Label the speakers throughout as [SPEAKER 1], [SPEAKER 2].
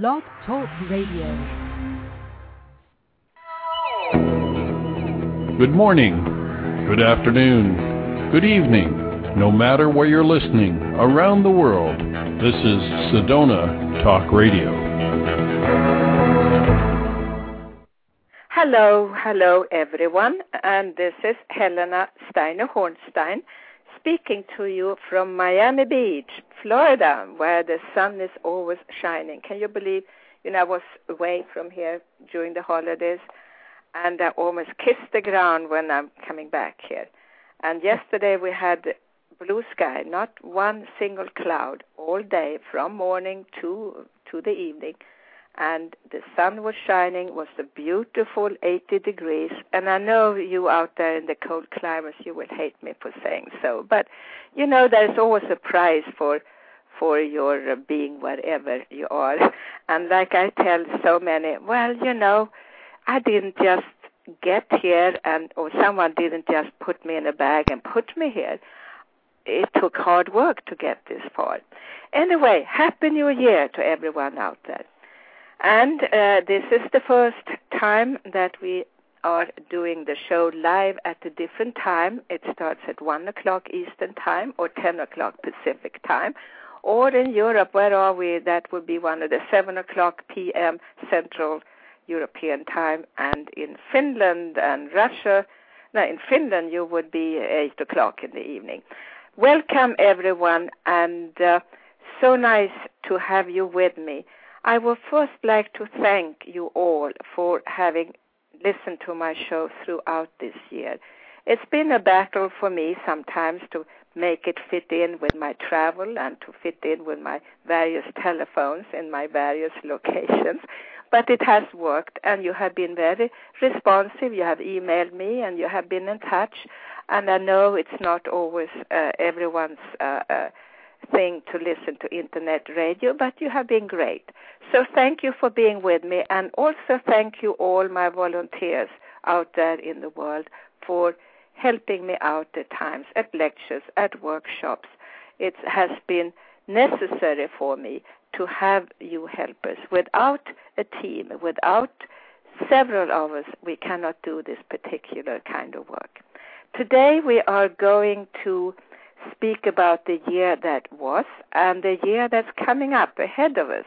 [SPEAKER 1] Blog Talk Radio.
[SPEAKER 2] Good morning, good afternoon, good evening, no matter where you're listening around the world. This is Sedona Talk Radio.
[SPEAKER 3] Hello, hello everyone, and this is Helena Steiner Hornsteyn speaking to you from Miami Beach, Florida, where the sun is always shining. Can you believe? You know, I was away from here during the holidays, and I almost kissed the ground when I'm coming back here. And yesterday we had blue sky, not one single cloud, all day from morning to to the evening and the sun was shining was a beautiful 80 degrees and i know you out there in the cold climates you will hate me for saying so but you know there's always a price for for your being wherever you are and like i tell so many well you know i didn't just get here and or someone didn't just put me in a bag and put me here it took hard work to get this far anyway happy new year to everyone out there and uh, this is the first time that we are doing the show live at a different time. It starts at 1 o'clock Eastern Time or 10 o'clock Pacific Time. Or in Europe, where are we? That would be one of the 7 o'clock p.m. Central European Time. And in Finland and Russia, no, in Finland, you would be 8 o'clock in the evening. Welcome, everyone, and uh, so nice to have you with me. I would first like to thank you all for having listened to my show throughout this year. It's been a battle for me sometimes to make it fit in with my travel and to fit in with my various telephones in my various locations. But it has worked, and you have been very responsive. You have emailed me, and you have been in touch. And I know it's not always uh, everyone's uh, uh, thing to listen to internet radio, but you have been great. So thank you for being with me, and also thank you all my volunteers out there in the world for helping me out at times at lectures, at workshops. It has been necessary for me to have you help us. Without a team, without several of us, we cannot do this particular kind of work. Today we are going to speak about the year that was and the year that's coming up ahead of us.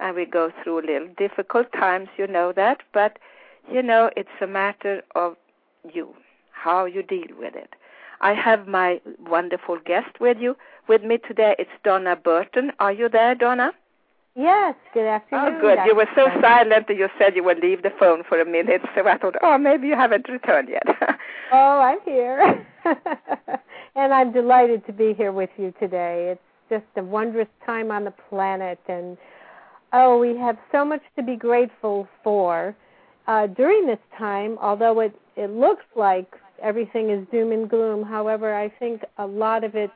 [SPEAKER 3] And we go through little difficult times, you know that, but you know, it's a matter of you, how you deal with it. I have my wonderful guest with you with me today. It's Donna Burton. Are you there, Donna?
[SPEAKER 4] Yes, good afternoon.
[SPEAKER 3] Oh, good. You were so silent that you said you would leave the phone for a minute, so I thought, oh, maybe you haven't returned yet.
[SPEAKER 4] oh, I'm here. and I'm delighted to be here with you today. It's just a wondrous time on the planet, and oh, we have so much to be grateful for uh, during this time. Although it it looks like everything is doom and gloom, however, I think a lot of it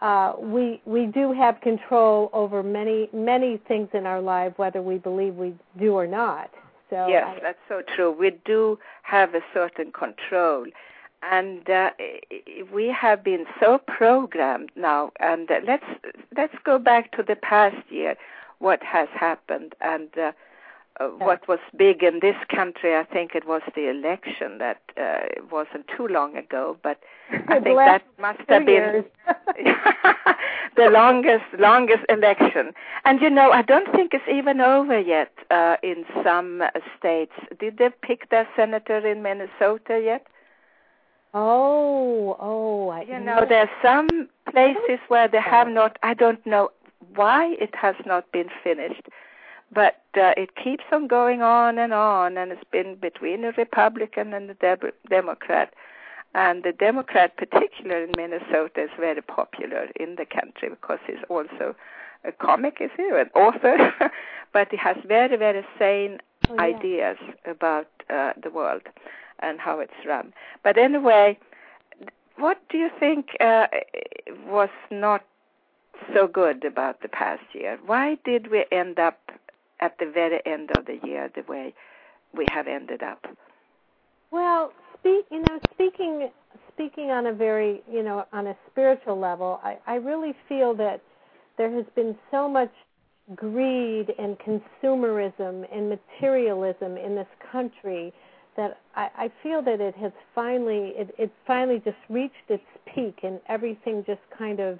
[SPEAKER 4] uh, we we do have control over many many things in our life, whether we believe we do or not. So
[SPEAKER 3] yes,
[SPEAKER 4] I,
[SPEAKER 3] that's so true. We do have a certain control, and uh, we have been so programmed now. And uh, let's let's go back to the past year, what has happened, and uh, uh, what was big in this country. I think it was the election that uh, wasn't too long ago, but I think that must have been the longest longest election. And you know, I don't think it's even over yet uh, in some states. Did they pick their senator in Minnesota yet?
[SPEAKER 4] Oh, oh, I
[SPEAKER 3] you know, there's some places where they have not. I don't know why it has not been finished, but uh, it keeps on going on and on, and it's been between the Republican and the de- Democrat. And the Democrat, particularly in Minnesota, is very popular in the country because he's also a comic, is he, an author, but he has very, very sane
[SPEAKER 4] oh, yeah.
[SPEAKER 3] ideas about uh, the world and how it's run. But anyway, what do you think uh, was not so good about the past year? Why did we end up at the very end of the year the way we have ended up?
[SPEAKER 4] Well, speak, you know, speaking speaking on a very, you know, on a spiritual level, I, I really feel that there has been so much greed and consumerism and materialism in this country that I, I feel that it has finally it, it finally just reached its peak and everything just kind of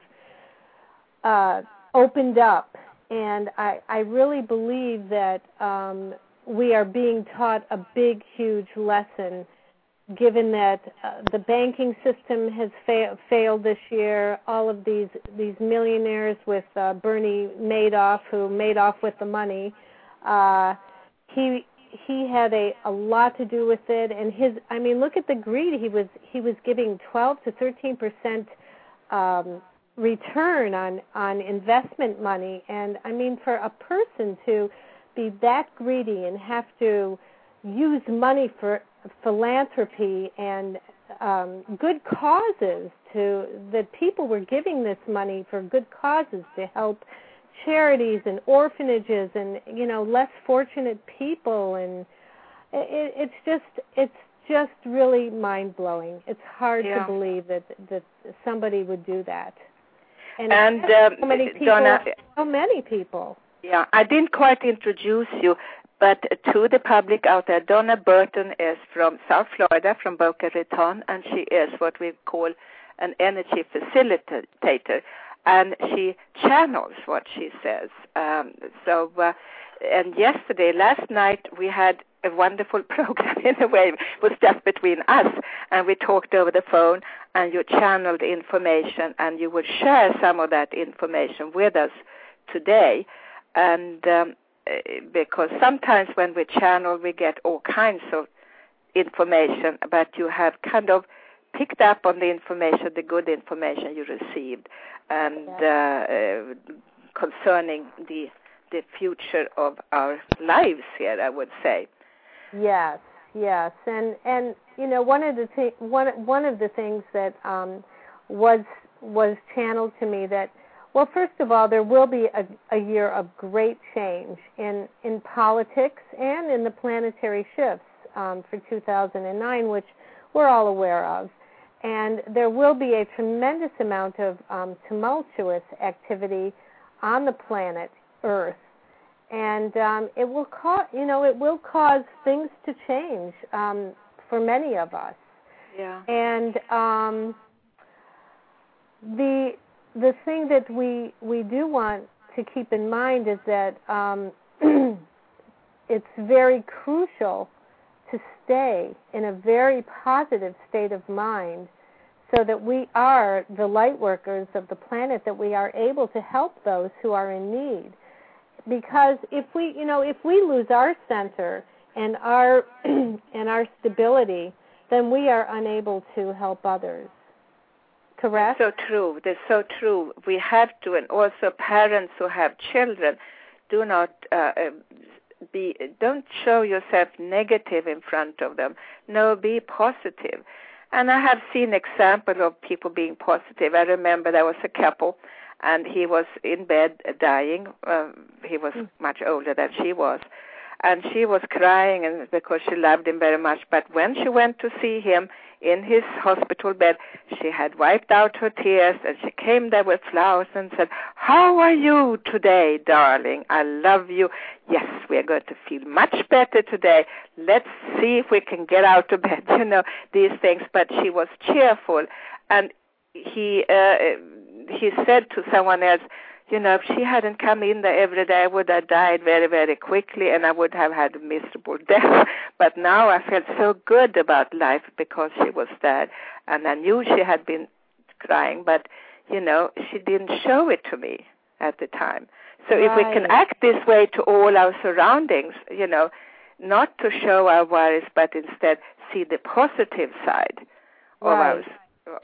[SPEAKER 4] uh, opened up and I, I really believe that um, we are being taught a big huge lesson given that uh, the banking system has fa- failed this year, all of these these millionaires with uh, Bernie Madoff, who made off with the money, uh, he he had a a lot to do with it, and his I mean, look at the greed. He was he was giving 12 to 13 percent um, return on on investment money, and I mean, for a person to be that greedy and have to use money for philanthropy and um, good causes to that people were giving this money for good causes to help charities and orphanages and you know less fortunate people and it, it's just it's just really mind blowing. It's hard
[SPEAKER 3] yeah.
[SPEAKER 4] to believe that that somebody would do that.
[SPEAKER 3] And, and um,
[SPEAKER 4] so many people,
[SPEAKER 3] Donna,
[SPEAKER 4] so many people.
[SPEAKER 3] Yeah, I didn't quite introduce you, but to the public out there, Donna Burton is from South Florida, from Boca Raton, and she is what we call an energy facilitator, and she channels what she says. Um, so, uh, and yesterday, last night, we had a wonderful program in a way. It was just between us, and we talked over the phone, and you channeled information, and you would share some of that information with us today. And um, Eh, because sometimes when we channel, we get all kinds of information, but you have kind of picked up on the information, the good information you received, and uh, uh, concerning the the future of our lives here, I would say.
[SPEAKER 4] Yes, yes, and and you know one of the th- one one of the things that um, was was channeled to me that well, first of all, there will be a, a year of great change in, in politics and in the planetary shifts um, for 2009, which we're all aware of. And there will be a tremendous amount of um, tumultuous activity on the planet Earth, and um, it will cause, you know, it will cause things to change um, for many of us.
[SPEAKER 3] Yeah.
[SPEAKER 4] And um, the the thing that we we do want to keep in mind is that um, it's very crucial to stay in a very positive state of mind so that we are the light workers of the planet that we are able to help those who are in need because if we you know if we lose our center and our and our stability then we are unable to help others correct?
[SPEAKER 3] So true. That's so true. We have to, and also parents who have children, do not uh, um, be. Don't show yourself negative in front of them. No, be positive. And I have seen examples of people being positive. I remember there was a couple, and he was in bed uh, dying. Uh, he was mm. much older than she was, and she was crying and because she loved him very much. But when she went to see him, in his hospital bed. She had wiped out her tears and she came there with flowers and said, How are you today, darling? I love you. Yes, we are going to feel much better today. Let's see if we can get out of bed, you know, these things. But she was cheerful. And he, uh, he said to someone else, you know, if she hadn't come in there every day, I would have died very, very quickly and I would have had a miserable death. But now I felt so good about life because she was there. And I knew she had been crying, but, you know, she didn't show it to me at the time. So
[SPEAKER 4] right.
[SPEAKER 3] if we can act this way to all our surroundings, you know, not to show our worries, but instead see the positive side
[SPEAKER 4] right.
[SPEAKER 3] of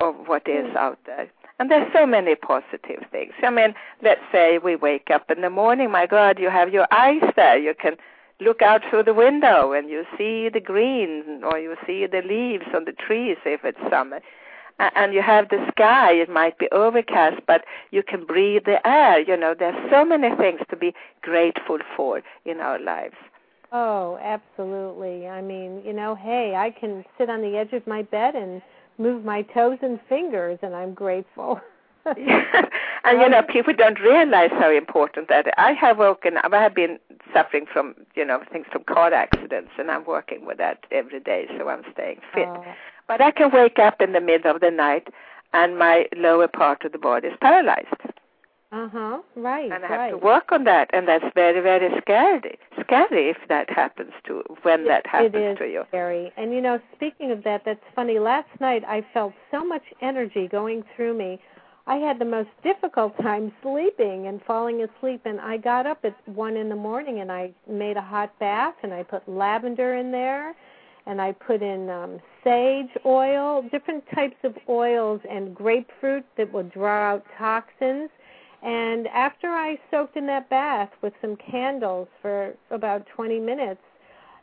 [SPEAKER 3] our, of what is out there. And there's so many positive things. I mean, let's say we wake up in the morning, my God, you have your eyes there. You can look out through the window and you see the green or you see the leaves on the trees if it's summer. And you have the sky, it might be overcast, but you can breathe the air. You know, there's so many things to be grateful for in our lives.
[SPEAKER 4] Oh, absolutely. I mean, you know, hey, I can sit on the edge of my bed and move my toes and fingers, and I'm grateful.
[SPEAKER 3] and you know, um, people don't realize how important that. Is. I have woken. I have been suffering from you know things from car accidents, and I'm working with that every day, so I'm staying fit. Oh. But I can wake up in the middle of the night, and my lower part of the body is paralyzed.
[SPEAKER 4] Uh huh. Right.
[SPEAKER 3] And I
[SPEAKER 4] have
[SPEAKER 3] right. to work on that, and that's very, very scary. Scary if that happens to when
[SPEAKER 4] it,
[SPEAKER 3] that happens
[SPEAKER 4] it is
[SPEAKER 3] to you.
[SPEAKER 4] Scary. And you know, speaking of that, that's funny. Last night I felt so much energy going through me. I had the most difficult time sleeping and falling asleep, and I got up at one in the morning and I made a hot bath and I put lavender in there, and I put in um, sage oil, different types of oils, and grapefruit that will draw out toxins and after I soaked in that bath with some candles for about 20 minutes,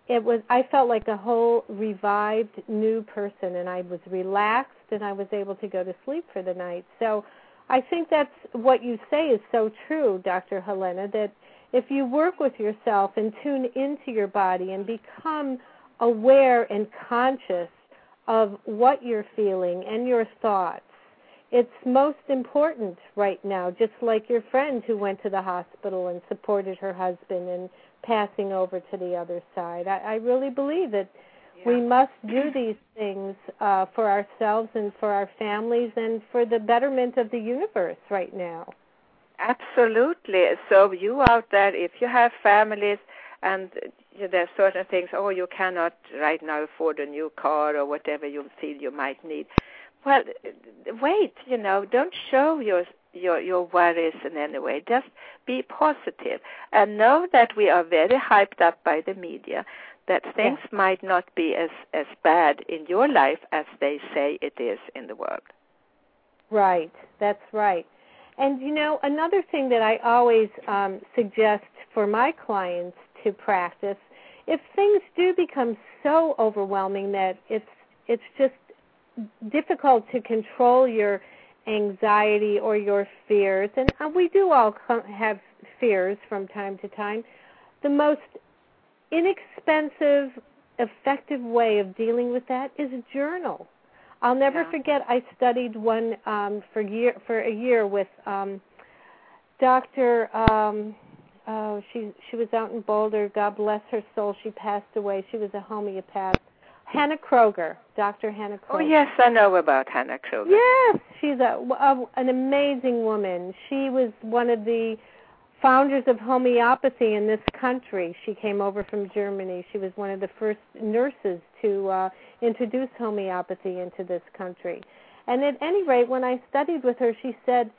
[SPEAKER 4] it was I felt like a whole revived new person and I was relaxed and I was able to go to sleep for the night. So I think that's what you say is so true, Dr. Helena, that if you work with yourself and tune into your body and become aware and conscious of what you're feeling and your thoughts, it's most important right now, just like your friend who went to the hospital and supported her husband and passing over to the other side. I, I really believe that yeah. we must do these things uh, for ourselves and for our families and for the betterment of the universe right now.
[SPEAKER 3] Absolutely. So you out there, if you have families and there are certain things, oh, you cannot right now afford a new car or whatever you feel you might need well, wait, you know, don't show your your your worries in any way. Just be positive and know that we are very hyped up by the media. That things yeah. might not be as as bad in your life as they say it is in the world.
[SPEAKER 4] Right, that's right. And you know, another thing that I always um, suggest for my clients to practice, if things do become so overwhelming that it's it's just difficult to control your anxiety or your fears, and uh, we do all have fears from time to time, the most inexpensive, effective way of dealing with that is a journal. I'll never
[SPEAKER 3] yeah.
[SPEAKER 4] forget. I studied one um, for year for a year with um, Doctor. Um, oh, she she was out in Boulder. God bless her soul. She passed away. She was a homeopath. Hannah Kroeger, Dr. Hannah Kroeger.
[SPEAKER 3] Oh yes, I know about Hannah Kroeger.
[SPEAKER 4] Yes, she's a, a an amazing woman. She was one of the founders of homeopathy in this country. She came over from Germany. She was one of the first nurses to uh, introduce homeopathy into this country. And at any rate, when I studied with her, she said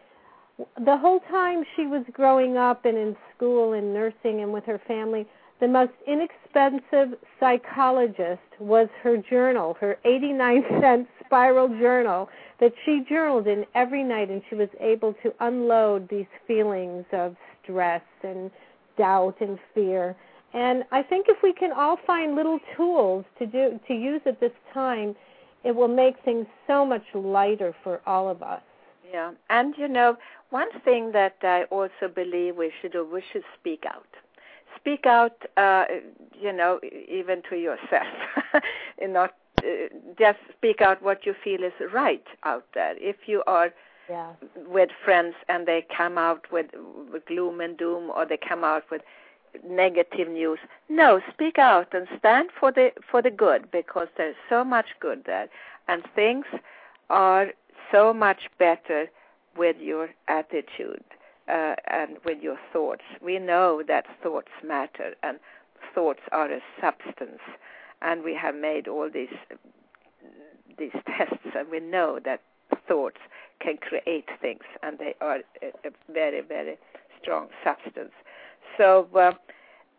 [SPEAKER 4] the whole time she was growing up and in school and nursing and with her family, the most inexpensive psychologist was her journal, her 89 cent spiral journal that she journaled in every night and she was able to unload these feelings of stress and doubt and fear. And I think if we can all find little tools to do to use at this time, it will make things so much lighter for all of us.
[SPEAKER 3] Yeah. And you know, one thing that I also believe we should we should speak out speak out, uh, you know, even to yourself, and not uh, just speak out what you feel is right out there. If you are
[SPEAKER 4] yeah.
[SPEAKER 3] with friends and they come out with, with gloom and doom, or they come out with negative news, no, speak out and stand for the for the good because there's so much good there, and things are so much better with your attitude uh, and with your thoughts. We know that thoughts matter, and thoughts are a substance, and we have made all these these tests, and we know that thoughts can create things, and they are a, a very very strong substance. So. Uh,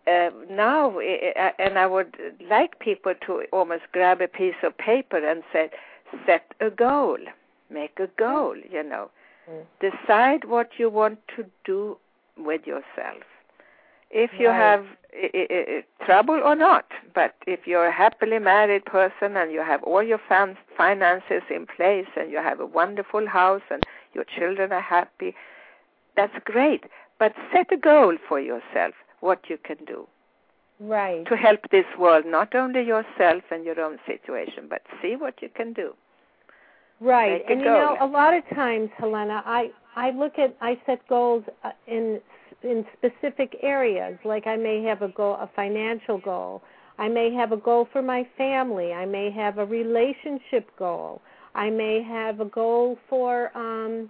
[SPEAKER 3] uh, now, and I would like people to almost grab a piece of paper and say, set a goal, make a goal, you know, Mm. Decide what you want to do with yourself. If you
[SPEAKER 4] right.
[SPEAKER 3] have I- I- I- trouble or not, but if you're a happily married person and you have all your fan- finances in place and you have a wonderful house and your children are happy, that's great. But set a goal for yourself, what you can do.
[SPEAKER 4] Right.
[SPEAKER 3] To help this world, not only yourself and your own situation, but see what you can do.
[SPEAKER 4] Right. And you know, a lot of times, Helena, I I look at I set goals uh, in in specific areas. Like I may have a goal, a financial goal. I may have a goal for my family. I may have a relationship goal. I may have a goal for um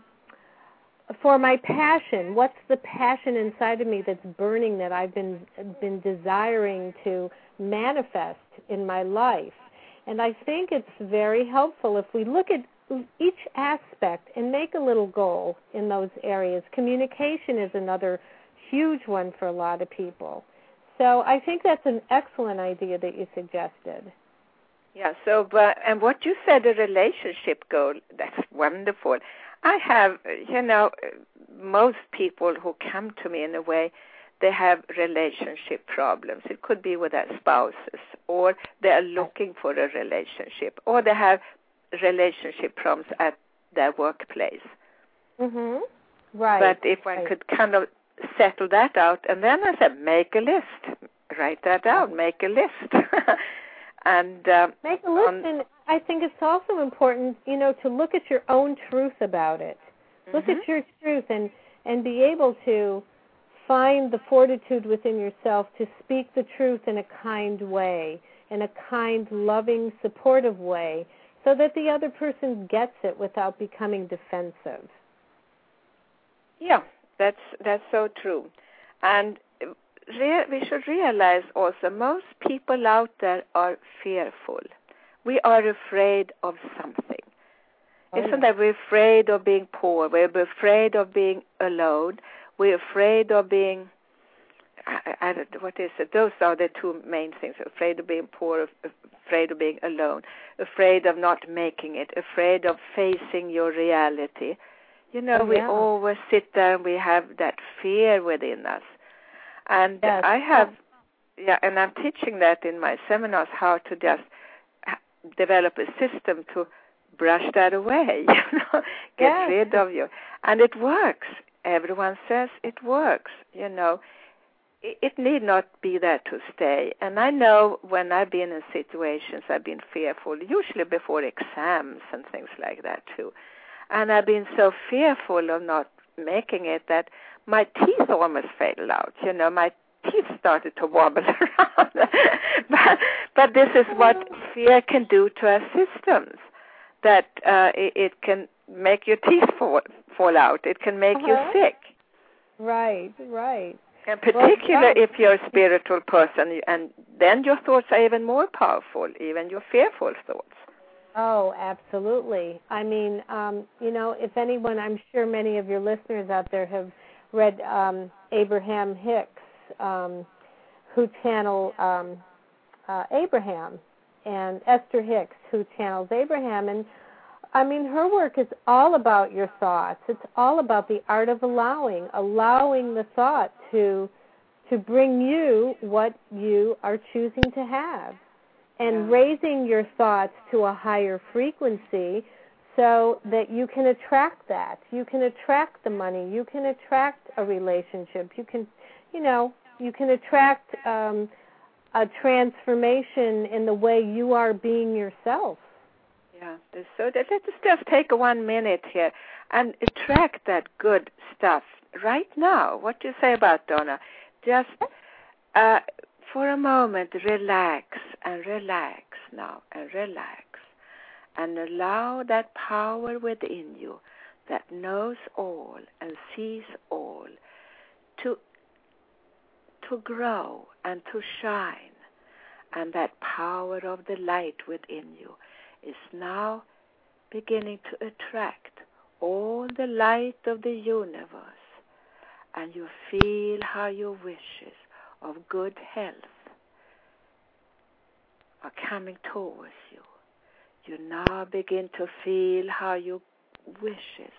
[SPEAKER 4] for my passion. What's the passion inside of me that's burning that I've been been desiring to manifest in my life? And I think it's very helpful if we look at each aspect and make a little goal in those areas. Communication is another huge one for a lot of people. So I think that's an excellent idea that you suggested.
[SPEAKER 3] Yeah, so but and what you said a relationship goal, that's wonderful. I have you know most people who come to me in a way they have relationship problems. It could be with their spouses or they are looking for a relationship or they have relationship problems at their workplace.
[SPEAKER 4] Mhm. Right.
[SPEAKER 3] But if one
[SPEAKER 4] right.
[SPEAKER 3] could kind of settle that out and then I said make a list. Write that down, make a list. and uh,
[SPEAKER 4] make a list
[SPEAKER 3] on-
[SPEAKER 4] and I think it's also important, you know, to look at your own truth about it. Look
[SPEAKER 3] Mhm.
[SPEAKER 4] at your truth and and be able to find the fortitude within yourself to speak the truth in a kind way, in a kind, loving, supportive way, so that the other person gets it without becoming defensive.
[SPEAKER 3] Yeah, that's that's so true, and rea- we should realize also most people out there are fearful. We are afraid of something.
[SPEAKER 4] Oh,
[SPEAKER 3] Isn't
[SPEAKER 4] yeah.
[SPEAKER 3] that we're afraid of being poor? We're afraid of being alone. We're afraid of being. I, I don't, what is it? Those are the two main things: afraid of being poor, afraid of being alone, afraid of not making it, afraid of facing your reality. You know,
[SPEAKER 4] Oh,
[SPEAKER 3] we
[SPEAKER 4] yeah.
[SPEAKER 3] always sit there and we have that fear within us. And
[SPEAKER 4] Yes.
[SPEAKER 3] I have, yeah, and I'm teaching that in my seminars how to just develop a system to brush that away, you know, get
[SPEAKER 4] Yes.
[SPEAKER 3] rid of you. And it works. Everyone says it works, you know. It, need not be there to stay. And I know when I've been in situations, I've been fearful, usually before exams and things like that too. And I've been so fearful of not making it that my teeth almost fell out. You know, my teeth started to wobble around. but, but this is what fear can do to our systems. That uh, it, it can make your teeth fall, fall out. It can make
[SPEAKER 4] Uh-huh.
[SPEAKER 3] you sick.
[SPEAKER 4] Right, right.
[SPEAKER 3] And
[SPEAKER 4] Well,
[SPEAKER 3] if you're a spiritual person, and then your thoughts are even more powerful, even your fearful thoughts.
[SPEAKER 4] Oh, absolutely. I mean, um, you know, if anyone, I'm sure many of your listeners out there have read um, Abraham Hicks, um, who channel um, uh, Abraham, and Esther Hicks, who channels Abraham. And I mean, her work is all about your thoughts. It's all about the art of allowing, allowing the thought to to bring you what you are choosing to have and
[SPEAKER 3] Yeah.
[SPEAKER 4] raising your thoughts to a higher frequency so that you can attract that. You can attract the money. You can attract a relationship. You can, you know, you can attract um, a transformation in the way you are being yourself.
[SPEAKER 3] Yeah, so let's just take one minute here and attract that good stuff right now. What do you say about Donna? Just uh, for a moment, relax and relax now and relax and allow that power within you that knows all and sees all to to grow and to shine and that power of the light within you is now beginning to attract all the light of the universe and you feel how your wishes of good health are coming towards you. You now begin to feel how your wishes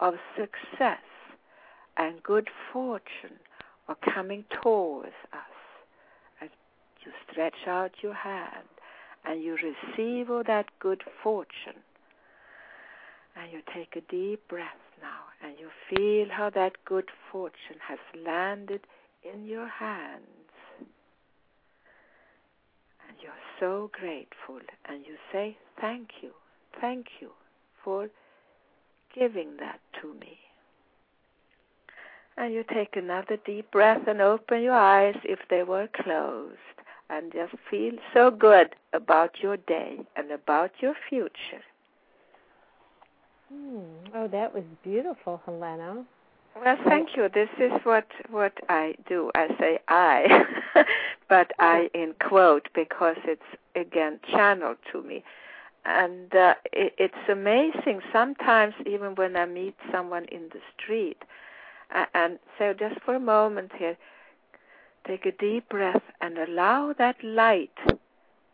[SPEAKER 3] of success and good fortune are coming towards us. As you stretch out your hand and you receive all that good fortune. And you take a deep breath now and you feel how that good fortune has landed in your hands. And you're so grateful and you say thank you, thank you for giving that to me. And you take another deep breath and open your eyes if they were closed and just feel so good about your day and about your future.
[SPEAKER 4] Hmm. Oh, that was beautiful, Helena.
[SPEAKER 3] Well, thank you. This is what what I do. I say I, but I in quote because it's again channeled to me, and uh, it, it's amazing. Sometimes even when I meet someone in the street, uh, and so just for a moment here, take a deep breath and allow that light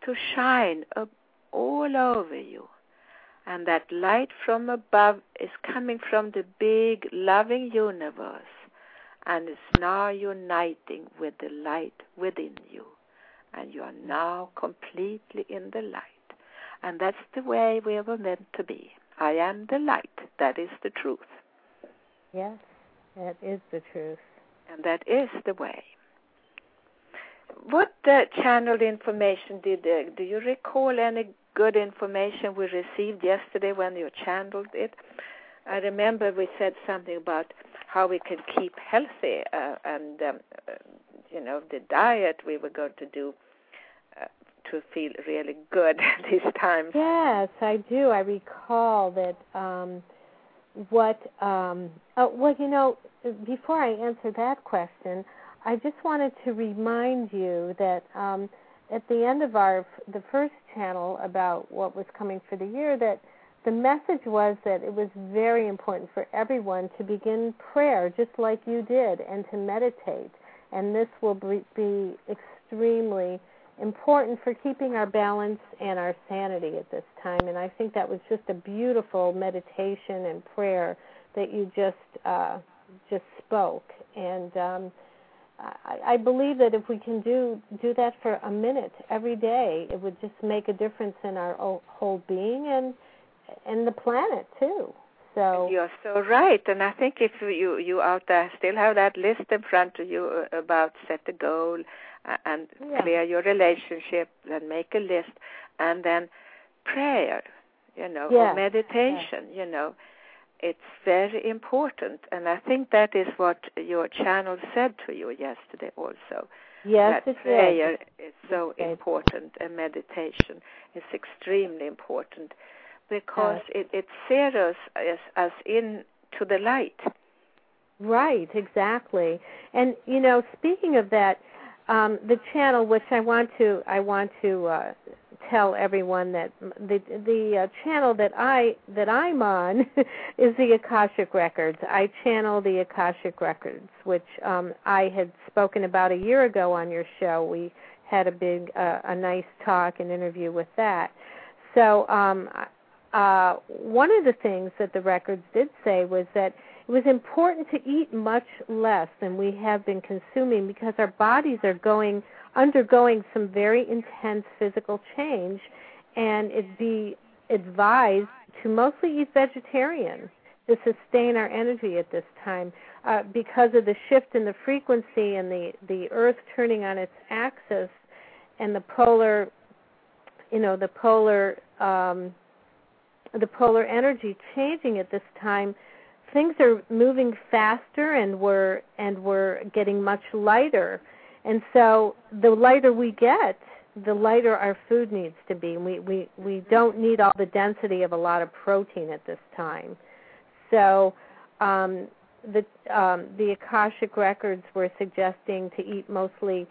[SPEAKER 3] to shine all over you and that light from above is coming from the big loving universe and is now uniting with the light within you. And you are now completely in the light. And that's the way we were meant to be. I am the light. That is the truth.
[SPEAKER 4] Yes, that is the truth.
[SPEAKER 3] And that is the way. What uh, channeled information did uh, do you recall any good information we received yesterday when you channeled it. I remember we said something about how we can keep healthy uh, and um, uh, you know the diet we were going to do uh, to feel really good these times.
[SPEAKER 4] Yes, I do. I recall that. Um, what? Um, oh, well, you know, before I answer that question, I just wanted to remind you that. Um, at the end of our the first channel about what was coming for the year that the message was that it was very important for everyone to begin prayer just like you did and to meditate. And this will be extremely important for keeping our balance and our sanity at this time. And i think that was just a beautiful meditation and prayer that you just uh, just spoke. And um, I, I believe that if we can do do that for a minute every day, it would just make a difference in our whole being and and the planet too. So
[SPEAKER 3] you're so right, and I think if you you out there still have that list in front of you uh, about set a goal and yeah. clear your relationship, then make a list, and then prayer, you know,
[SPEAKER 4] yeah.
[SPEAKER 3] or meditation, yeah. you know it's very important, and I think that is what your channel said to you yesterday also.
[SPEAKER 4] Yes,
[SPEAKER 3] that prayer is, is so important, and meditation is extremely important because yes. it, it zeroes us, us in to the light.
[SPEAKER 4] Right, exactly. And you know, speaking of that, um, the channel which I want to I want to uh, tell everyone that the the uh, channel that I that I'm on is the Akashic Records. I channel the Akashic Records, which um, I had spoken about a year ago on your show. We had a big uh, a nice talk and interview with that. So um, uh, one of the things that the records did say was that it was important to eat much less than we have been consuming because our bodies are going undergoing some very intense physical change, and it'd be advised to mostly eat vegetarian to sustain our energy at this time uh, because of the shift in the frequency and the the earth turning on its axis and the polar you know the polar um, the polar energy changing at this time things are moving faster and we're and we're getting much lighter and so the lighter we get, the lighter our food needs to be. We we we don't need all the density of a lot of protein at this time. So um, the um, the Akashic records were suggesting to eat mostly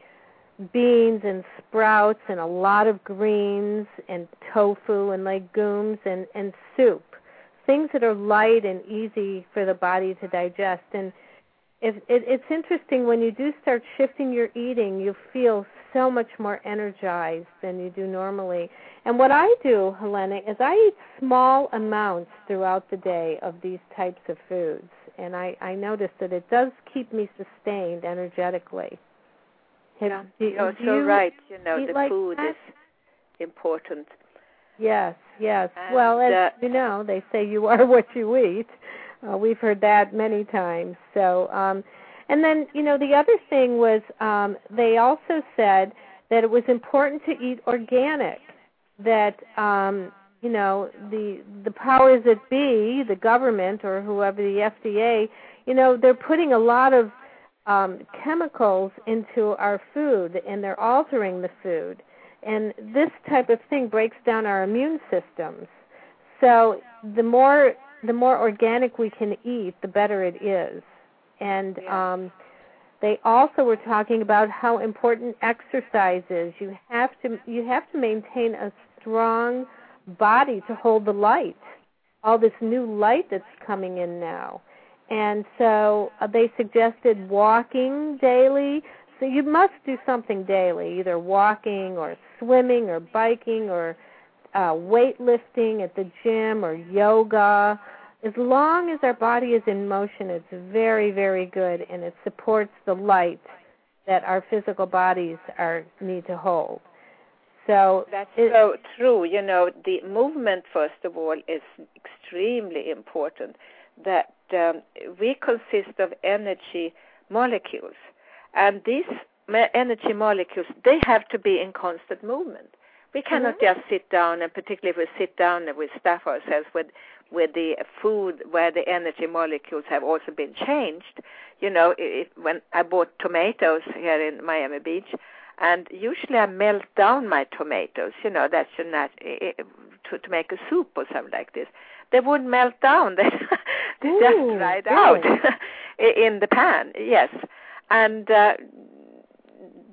[SPEAKER 4] beans and sprouts and a lot of greens and tofu and legumes and and soup things that are light and easy for the body to digest and it, it, it's interesting when you do start shifting your eating, you feel so much more energized than you do normally. And what I do, Helena, is I eat small amounts throughout the day of these types of foods, and I, I notice that it does keep me sustained energetically.
[SPEAKER 3] Yeah, you're so you right. You know, the
[SPEAKER 4] like
[SPEAKER 3] food
[SPEAKER 4] that?
[SPEAKER 3] is important.
[SPEAKER 4] Yes, yes.
[SPEAKER 3] And,
[SPEAKER 4] well, as
[SPEAKER 3] uh,
[SPEAKER 4] you know, they say you are what you eat. Uh, we've heard that many times. So, um, and then you know the other thing was um, they also said that it was important to eat organic. That um, you know the the powers that be, the government or whoever the FDA, you know they're putting a lot of um, chemicals into our food and they're altering the food, and this type of thing breaks down our immune systems. So the more the more organic we can eat, the better it is. And um, they also were talking about how important exercise is. You have to you have to maintain a strong body to hold the light. All this new light that's coming in now. And so uh, they suggested walking daily. So you must do something daily, either walking or swimming or biking or uh, weightlifting at the gym or yoga as long as our body is in motion, it's very, very good, and it supports the light that our physical bodies are need to hold. So
[SPEAKER 3] that's
[SPEAKER 4] it,
[SPEAKER 3] so true. You know, the movement first of all is extremely important. That um, we consist of energy molecules, and these energy molecules they have to be in constant movement. We cannot mm-hmm. just sit down, and particularly if we sit down and we stuff ourselves with with the food where the energy molecules have also been changed. You know, if, when I bought tomatoes here in Miami Beach, and usually I melt down my tomatoes. You know, that's not to to make a soup or something like this. They wouldn't melt down; they
[SPEAKER 4] Ooh,
[SPEAKER 3] just dried out in the pan. Yes, and uh,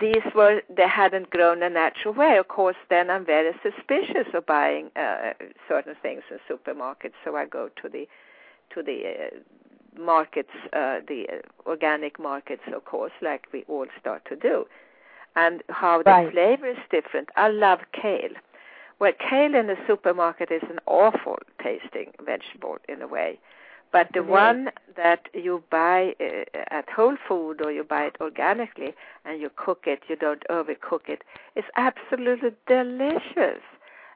[SPEAKER 3] these were they hadn't grown a natural way. Of course, then I'm very suspicious of buying uh, certain things in supermarkets. So I go to the to the uh, markets, uh, the uh, organic markets, of course, like we all start to do. And how the
[SPEAKER 4] right.
[SPEAKER 3] flavor is different. I love kale. Well, kale in the supermarket is an awful tasting vegetable in a way. But the
[SPEAKER 4] mm-hmm.
[SPEAKER 3] one that you buy uh, at Whole Food or you buy it organically and you cook it, you don't overcook it, is absolutely delicious.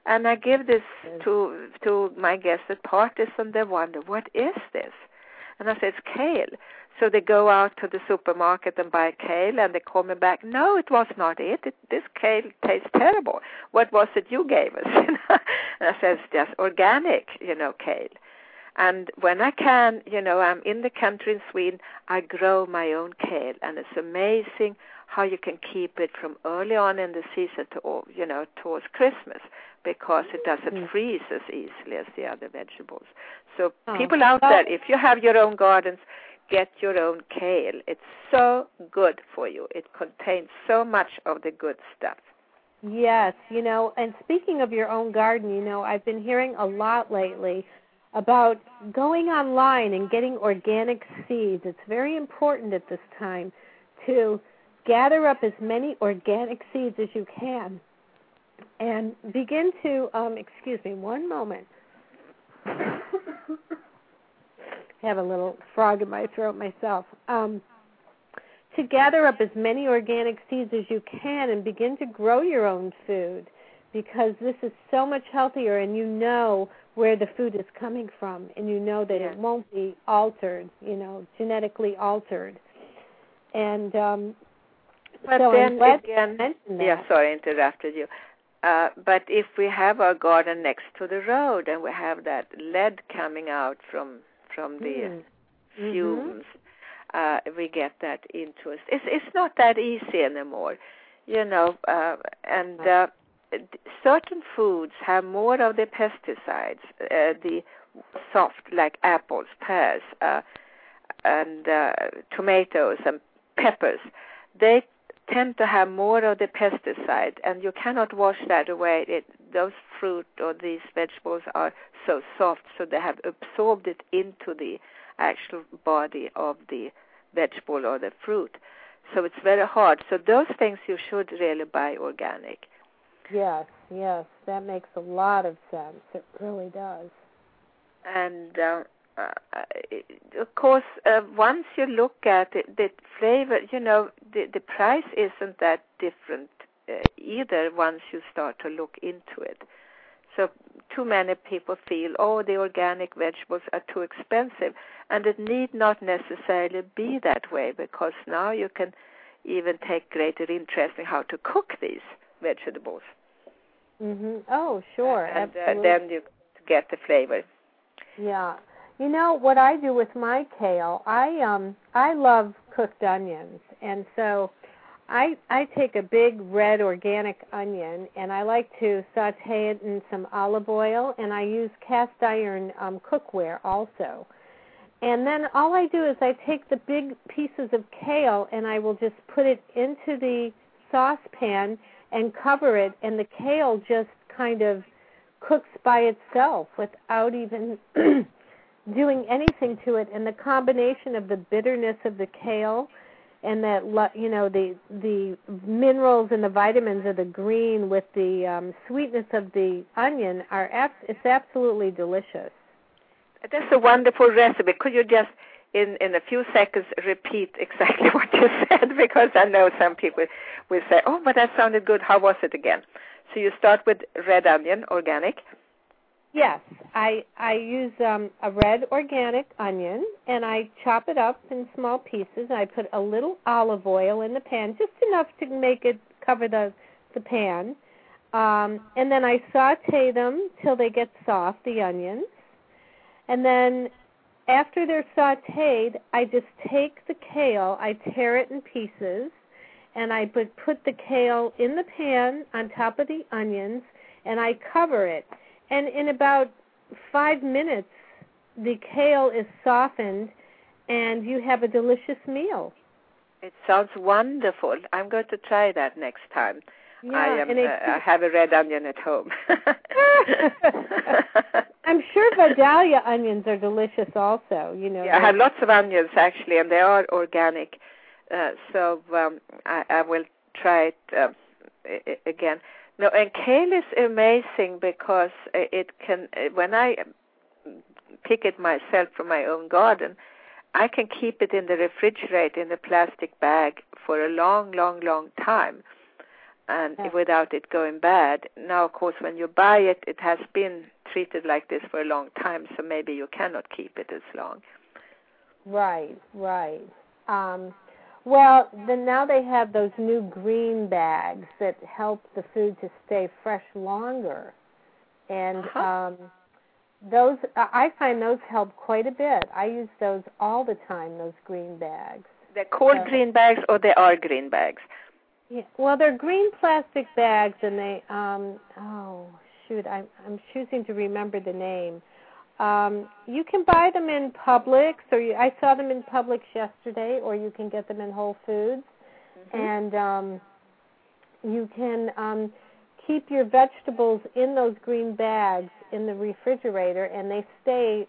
[SPEAKER 3] And I give this to to my guests at parties, and they wonder what is this, and I say it's kale. So they go out to the supermarket and buy kale, and they call me back. No, it was not it. it this kale tastes terrible. What was it you gave us? and I said it's just organic, you know, kale. And when I can, you know, I'm in the country in Sweden, I grow my own kale, and it's amazing how you can keep it from early on in the season to, you know, towards Christmas because it doesn't mm. freeze as easily as the other vegetables. So
[SPEAKER 4] oh.
[SPEAKER 3] people out there, if you have your own gardens, get your own kale. It's so good for you. It contains so much of the good stuff.
[SPEAKER 4] Yes, you know, and speaking of your own garden, you know, I've been hearing a lot lately about going online and getting organic seeds. It's very important at this time to gather up as many organic seeds as you can and begin to um excuse me one moment. I have a little frog in my throat myself. Um to gather up as many organic seeds as you can and begin to grow your own food because this is so much healthier and you know where the food is coming from and you know that it won't be altered, you know, genetically altered. And um
[SPEAKER 3] but
[SPEAKER 4] so
[SPEAKER 3] then
[SPEAKER 4] again,
[SPEAKER 3] yeah, sorry, I interrupted you. Uh, but if we have our garden next to the road and we have that lead coming out from from the
[SPEAKER 4] mm.
[SPEAKER 3] fumes, mm-hmm. uh, we get that into us. It's it's not that easy anymore, you know. Uh, and uh, certain foods have more of the pesticides, uh, the soft like apples, pears, uh, and uh, tomatoes and peppers. They tend to have more of the pesticide, and you cannot wash that away. It, those fruit or these vegetables are so soft, so they have absorbed it into the actual body of the vegetable or the fruit. So it's very hard. So those things you should really buy organic.
[SPEAKER 4] Yes, yes, that makes a lot of sense. It really does.
[SPEAKER 3] And uh, uh, of course, uh, once you look at it, the flavor, you know, the the price isn't that different uh, either. Once you start to look into it, so too many people feel, oh, the organic vegetables are too expensive, and it need not necessarily be that way because now you can even take greater interest in how to cook these vegetables.
[SPEAKER 4] Mhm. Oh, sure.
[SPEAKER 3] and
[SPEAKER 4] Absolutely.
[SPEAKER 3] Uh, then you get the flavor.
[SPEAKER 4] Yeah. You know what I do with my kale? I um I love cooked onions, and so I I take a big red organic onion and I like to saute it in some olive oil, and I use cast iron um, cookware also. And then all I do is I take the big pieces of kale and I will just put it into the saucepan and cover it, and the kale just kind of cooks by itself without even doing anything to it. And the combination of the bitterness of the kale and that you know the the minerals and the vitamins of the green with the um, sweetness of the onion are abs- it's absolutely delicious.
[SPEAKER 3] That's a wonderful recipe. Could you just in in a few seconds repeat exactly what you said because I know some people will say, "Oh, but that sounded good. How was it again?" So you start with red onion, organic.
[SPEAKER 4] Yes, I I use um, a red organic onion and I chop it up in small pieces. And I put a little olive oil in the pan, just enough to make it cover the the pan, um, and then I saute them till they get soft, the onions, and then after they're sautéed, I just take the kale, I tear it in pieces, and I put put the kale in the pan on top of the onions, and I cover it and in about five minutes, the kale is softened, and you have a delicious meal.
[SPEAKER 3] It sounds wonderful. I'm going to try that next time.
[SPEAKER 4] Yeah,
[SPEAKER 3] I am. Uh, I have a red onion at home.
[SPEAKER 4] I'm sure Vidalia onions are delicious also. You know.
[SPEAKER 3] Yeah, I have lots of onions actually, and they are organic. Uh, so um, I, I will try it uh, I- again. No, and kale is amazing because it can. When I pick it myself from my own garden, I can keep it in the refrigerator in a plastic bag for a long, long, long time, and
[SPEAKER 4] Yeah.
[SPEAKER 3] without it going bad. Now, of course, when you buy it, it has been treated like this for a long time, so maybe you cannot keep it as long.
[SPEAKER 4] Right, right. Um, well, then now they have those new green bags that help the food to stay fresh longer, and
[SPEAKER 3] Uh-huh.
[SPEAKER 4] um, those I find those help quite a bit. I use those all the time. Those green bags.
[SPEAKER 3] They're called
[SPEAKER 4] Yeah.
[SPEAKER 3] green bags, or they are green bags.
[SPEAKER 4] Yeah, well, they're green plastic bags, and they um oh shoot, I'm I'm choosing to remember the name. Um, you can buy them in Publix, or you, I saw them in Publix yesterday, or you can get them in Whole Foods,
[SPEAKER 3] Mm-hmm.
[SPEAKER 4] and um, you can um, keep your vegetables in those green bags in the refrigerator, and they stay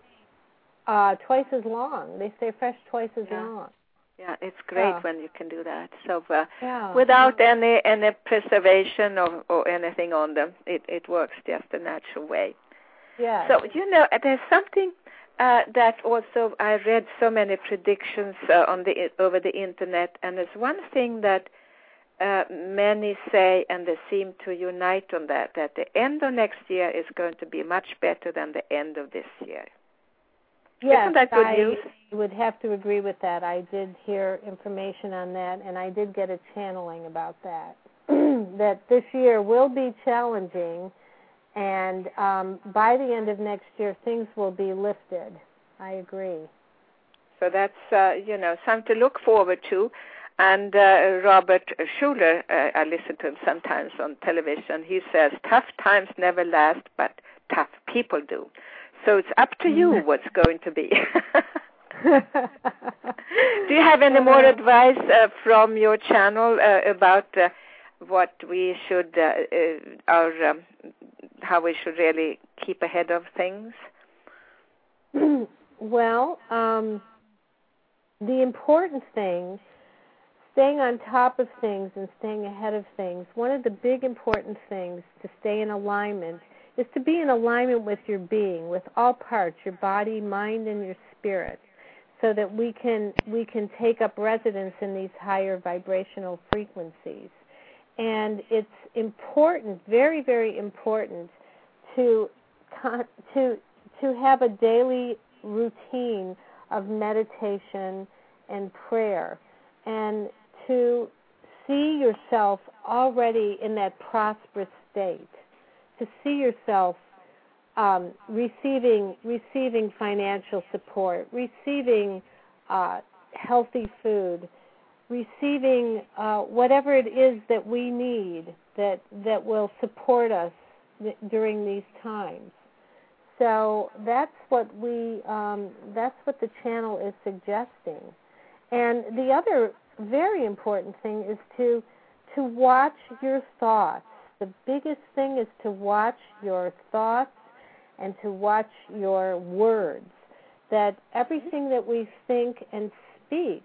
[SPEAKER 4] uh, twice as long. They stay fresh twice as
[SPEAKER 3] Yeah.
[SPEAKER 4] long.
[SPEAKER 3] Yeah, it's great
[SPEAKER 4] Yeah.
[SPEAKER 3] when you can do that. So uh,
[SPEAKER 4] Yeah.
[SPEAKER 3] without any any preservation or, or anything on them, it it works just the natural way.
[SPEAKER 4] yeah.
[SPEAKER 3] So you know, there's something uh, that also I read so many predictions uh, on the over the internet, and there's one thing that uh, many say, and they seem to unite on that, that the end of next year is going to be much better than the end of this year.
[SPEAKER 4] Yes,
[SPEAKER 3] Isn't that good
[SPEAKER 4] I
[SPEAKER 3] news?
[SPEAKER 4] would have to agree with that. I did hear information on that, and I did get a channeling about that. that this year will be challenging, and um, by the end of next year, things will be lifted. I agree.
[SPEAKER 3] So that's uh, you know something to look forward to. And uh, Robert Schuller, uh, I listen to him sometimes on television. He says, "Tough times never last, but tough people do." So it's up to you what's going to be. do you have any more advice uh, from your channel uh, about uh, what we should, uh, uh, our, um, how we should really keep ahead of things?
[SPEAKER 4] well, um, the important thing, staying on top of things and staying ahead of things, one of the big important things to stay in alignment is to be in alignment with your being, with all parts, your body, mind, and your spirit, so that we can we can take up residence in these higher vibrational frequencies. And it's important, very, very important, to to to have a daily routine of meditation and prayer and to see yourself already in that prosperous state to see yourself um, receiving receiving financial support, receiving uh, healthy food, receiving uh, whatever it is that we need that that will support us th- during these times. So that's what we um, that's what the channel is suggesting. And the other very important thing is to to watch your thoughts. The biggest thing is to watch your thoughts and to watch your words. That everything that we think and speak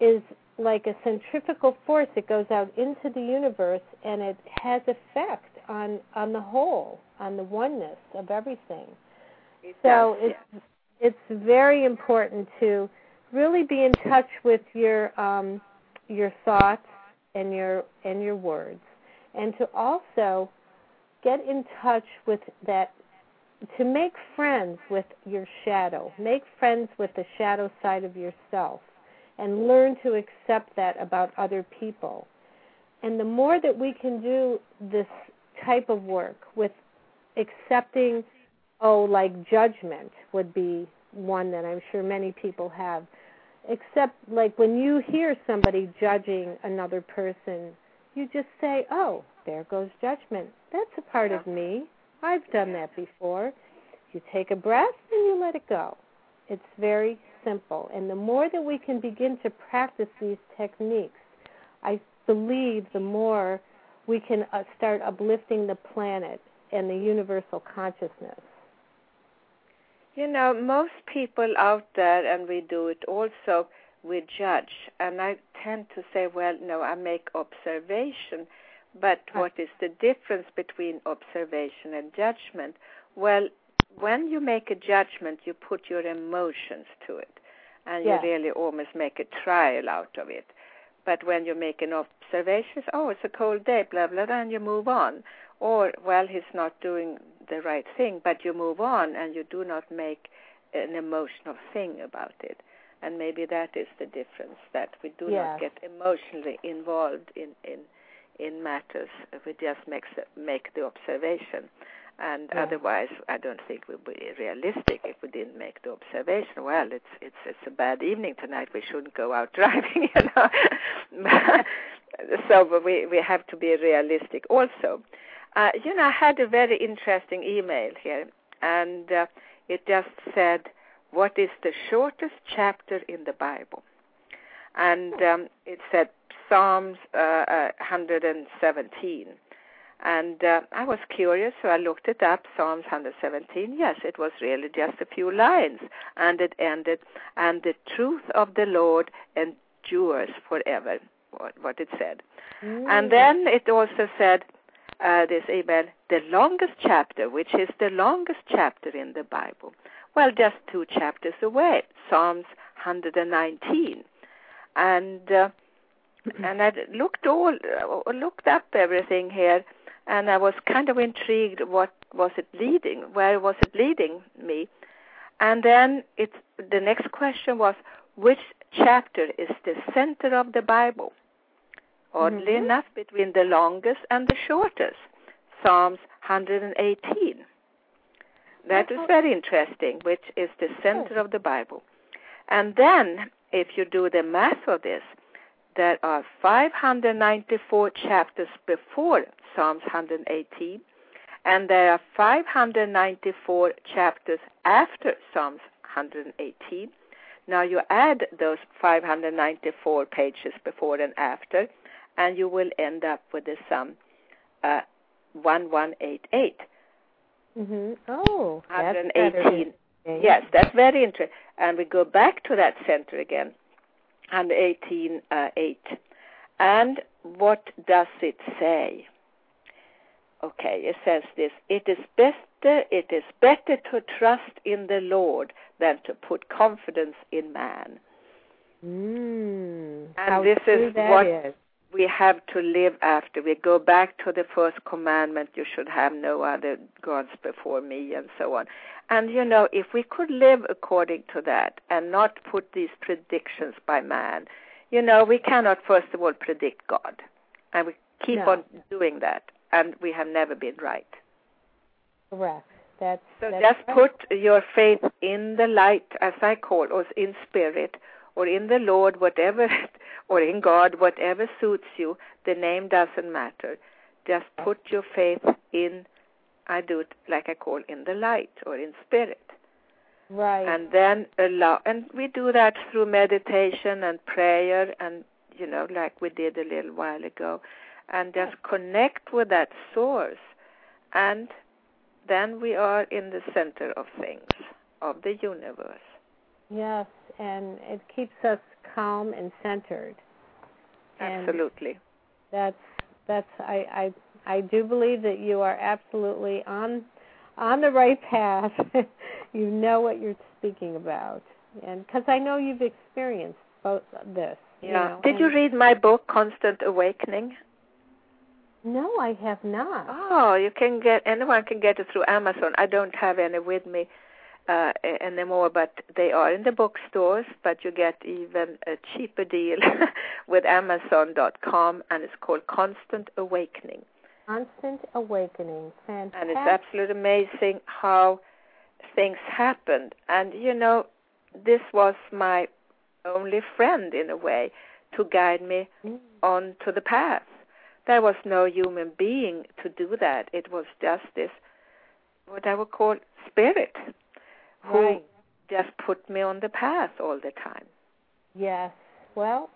[SPEAKER 4] is like a centrifugal force that goes out into the universe and it has effect on on the whole, on the oneness of everything.
[SPEAKER 3] It
[SPEAKER 4] so
[SPEAKER 3] does,
[SPEAKER 4] it's it's very important to really be in touch with your um, your thoughts and your and your words, and to also get in touch with that to make friends with your shadow, make friends with the shadow side of yourself, and learn to accept that about other people. And the more that we can do this type of work with accepting, oh, like judgment would be one that I'm sure many people have. Except, like, when you hear somebody judging another person, you just say, oh, there goes judgment. That's a part of me. I've done that before. You take a breath and you let it go. It's very simple. And the more that we can begin to practice these techniques, I believe the more we can uh, start uplifting the planet and the universal consciousness.
[SPEAKER 3] You know, most people out there, and we do it also, we judge. And I tend to say, well, no, I make observation. But what is the difference between observation and judgment? Well, when you make a judgment, you put your emotions to it. And
[SPEAKER 4] Yes.
[SPEAKER 3] you really almost make a trial out of it. But when you make an observation, oh, it's a cold day, blah, blah, blah, and you move on. Or, well, he's not doing the right thing, but you move on and you do not make an emotional thing about it. And maybe that is the difference, that we do
[SPEAKER 4] Yes.
[SPEAKER 3] not get emotionally involved in, in, in matters. We just make, make the observation. And otherwise, I don't think we'd be realistic if we didn't make the observation. Well, it's it's it's a bad evening tonight. We shouldn't go out driving, you know. so but we we have to be realistic also. Uh, you know, I had a very interesting email here, and uh, it just said, "What is the shortest chapter in the Bible?" And um, it said Psalms uh, uh, 117. And uh, I was curious, so I looked it up. Psalms 117. Yes, it was really just a few lines, and it ended, "And the truth of the Lord endures forever." What, what it said, and then it also said, uh, this email, the longest chapter, which is the longest chapter in the Bible. Well, just two chapters away, Psalms 119, and uh, and I looked all uh, looked up everything here, and I was kind of intrigued. What was it leading? Where was it leading me? And then it the next question was, which chapter is the center of the Bible? Oddly
[SPEAKER 4] Mhm.
[SPEAKER 3] enough, between the longest and the shortest, Psalms 118. That is very interesting, which is the center of the Bible. And then, if you do the math of this, there are 594 chapters before Psalms 118, and there are 594 chapters after Psalms 118. Now you add those 594 pages before and after, and you will end up with the sum uh, 1188.
[SPEAKER 4] Mhm. Oh, that's
[SPEAKER 3] 118. Yes, that's very interesting. And we go back to that center again, and 18, uh, 8. And what does it say? Okay, it says this: It is better, it is better to trust in the Lord than to put confidence in man.
[SPEAKER 4] Mm,
[SPEAKER 3] And this is what-
[SPEAKER 4] is.
[SPEAKER 3] We have to live after. We go back to the first commandment you should have no other gods before me, and so on. And you know, if we could live according to that and not put these predictions by man, you know, we cannot, first of all, predict God. And we keep
[SPEAKER 4] No.
[SPEAKER 3] on doing that, and we have never been right.
[SPEAKER 4] Correct. That's
[SPEAKER 3] so
[SPEAKER 4] that's
[SPEAKER 3] just
[SPEAKER 4] right.
[SPEAKER 3] put your faith in the light, as I call, or in spirit, or in the Lord, whatever, or in God, whatever suits you. The name doesn't matter. Just put your faith in. I do it like I call in the light or in spirit.
[SPEAKER 4] Right.
[SPEAKER 3] And then allow, and we do that through meditation and prayer, and you know, like we did a little while ago, and just connect with that source, and then we are in the center of things, of the universe.
[SPEAKER 4] Yes, and it keeps us calm and centered. And
[SPEAKER 3] Absolutely.
[SPEAKER 4] That's that's I I I do believe that you are absolutely on on the right path. you know what you're speaking about, and because I know you've experienced both this.
[SPEAKER 3] Yeah.
[SPEAKER 4] You know,
[SPEAKER 3] Did you read my book, Constant Awakening?
[SPEAKER 4] No, I have not.
[SPEAKER 3] Oh, you can get anyone can get it through Amazon. I don't have any with me uh, anymore, but they are in the bookstores. But you get even a cheaper deal with Amazon.com, and it's called Constant Awakening.
[SPEAKER 4] Constant awakening, fantastic.
[SPEAKER 3] And it's absolutely amazing how things happened. And you know, this was my only friend in a way to guide me
[SPEAKER 4] Mm,
[SPEAKER 3] on to the path. There was no human being to do that. It was just this, what I would call spirit, who
[SPEAKER 4] Right.
[SPEAKER 3] just put me on the path all the time.
[SPEAKER 4] Yes. Well,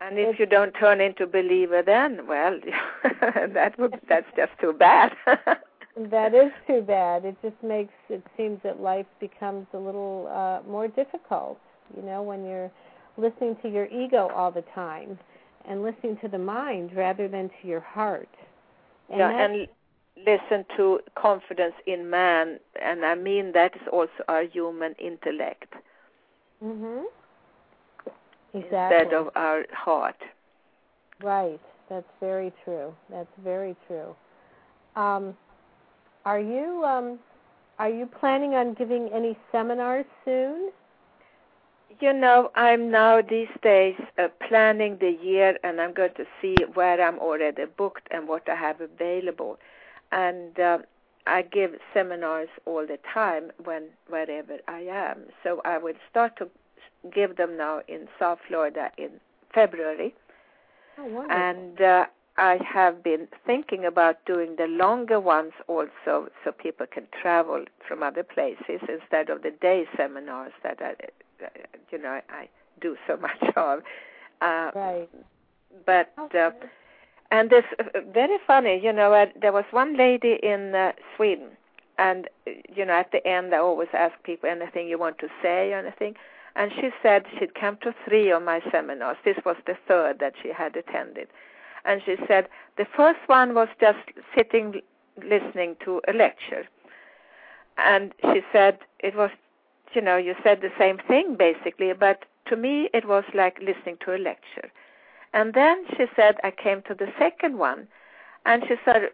[SPEAKER 3] And if you don't turn into believer, then well, that would that's just too bad.
[SPEAKER 4] that is too bad. It just makes it seems that life becomes a little uh more difficult, you know, when you're listening to your ego all the time and listening to the mind rather than to your heart. And
[SPEAKER 3] yeah, and listen to confidence in man, and I mean that is also our human intellect
[SPEAKER 4] Mhm. Exactly.
[SPEAKER 3] instead of our heart.
[SPEAKER 4] Right. That's very true. That's very true. Um, are you um, are you planning on giving any seminars soon?
[SPEAKER 3] You know, I'm now these days uh, planning the year, and I'm going to see where I'm already booked and what I have available. And uh, I give seminars all the time when wherever I am. So I will start to give them now in South Florida in February,
[SPEAKER 4] Oh, wonderful.
[SPEAKER 3] and uh, I have been thinking about doing the longer ones also, so people can travel from other places instead of the day seminars that I, uh, you know, I do so much of. Uh,
[SPEAKER 4] right.
[SPEAKER 3] but
[SPEAKER 4] Okay.
[SPEAKER 3] And this uh, very funny, you know, uh, there was one lady in uh, Sweden, and you know, at the end, I always ask people anything you want to say, or anything. And she said she'd come to three of my seminars. This was the third that she had attended. And she said the first one was just sitting listening to a lecture. And she said it was, you know, you said the same thing basically, but to me it was like listening to a lecture. And then she said I came to the second one, and she said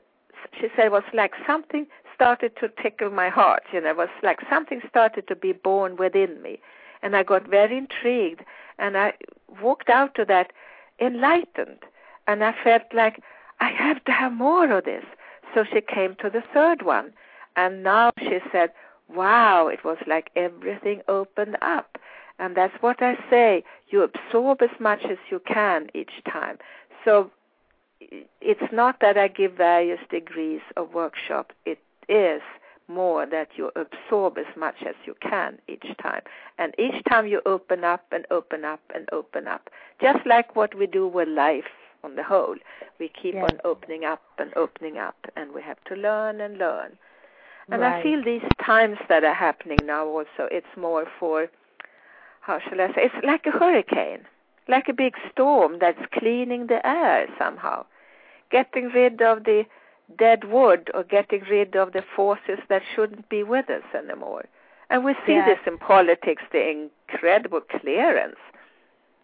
[SPEAKER 3] she said it was like something started to tickle my heart. You know, it was like something started to be born within me, and I got very intrigued, and I walked out to that enlightened, and I felt like I have to have more of this. So she came to the third one, and now she said, "Wow, it was like everything opened up." And that's what I say. You absorb as much as you can each time. So it's not that I give various degrees of workshop. It is more that you absorb as much as you can each time. And each time you open up and open up and open up. Just like what we do with life on the whole. We keep
[SPEAKER 4] Yes.
[SPEAKER 3] on opening up and opening up and we have to learn and learn. And
[SPEAKER 4] right.
[SPEAKER 3] I feel these times that are happening now also, it's more for, how shall I say, it's like a hurricane, like a big storm that's cleaning the air somehow, getting rid of the dead wood or getting rid of the forces that shouldn't be with us anymore. And we see
[SPEAKER 4] Yes.
[SPEAKER 3] this in politics, the incredible clearance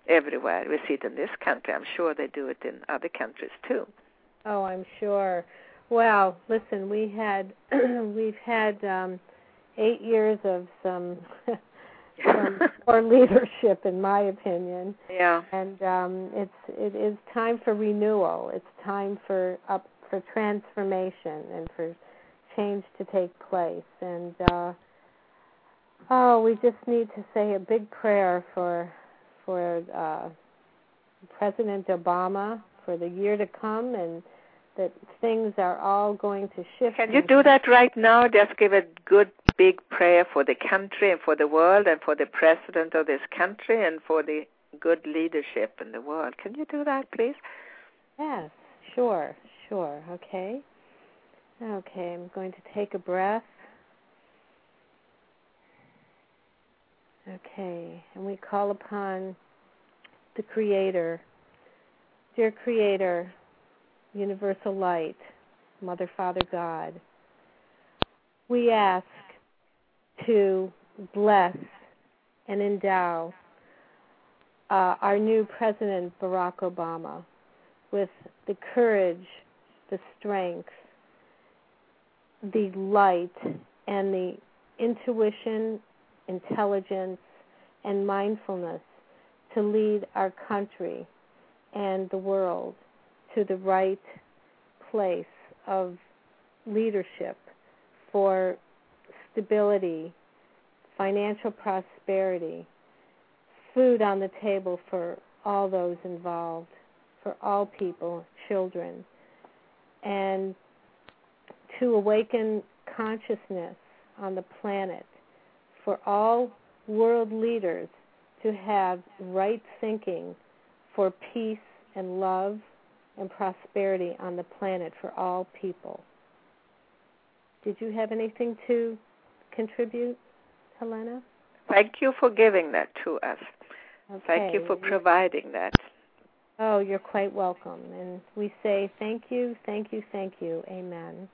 [SPEAKER 3] everywhere. We see it in this country. I'm sure they do it in other countries too.
[SPEAKER 4] Oh, I'm sure. Well, listen, we had we've had um eight years of some poor leadership in my opinion.
[SPEAKER 3] yeah.
[SPEAKER 4] And um it's it is time for renewal. It's time for up for transformation and for change to take place. And uh, oh, we just need to say a big prayer for for uh, President Obama for the year to come and that things are all going to shift.
[SPEAKER 3] Can you do that right now? Just give a good big prayer for the country and for the world and for the president of this country and for the good leadership in the world. Can you do that, please?
[SPEAKER 4] Yes, sure, sure. Okay. Okay, I'm going to take a breath. Okay, and we call upon the Creator. Dear Creator, Universal Light, Mother, Father, God, we ask to bless and endow uh, our new President Barack Obama with the courage, the strength, the light, and the intuition, intelligence, and mindfulness to lead our country and the world to the right place of leadership for stability, financial prosperity, food on the table for all those involved, for all people, children, and to awaken consciousness on the planet for all world leaders to have right thinking for peace and love and prosperity on the planet for all people. Did you have anything to contribute, Helena?
[SPEAKER 3] Thank you for giving that to us.
[SPEAKER 4] Okay.
[SPEAKER 3] Thank you for providing that.
[SPEAKER 4] Oh, you're quite welcome. And we say thank you, thank you, thank you. Amen.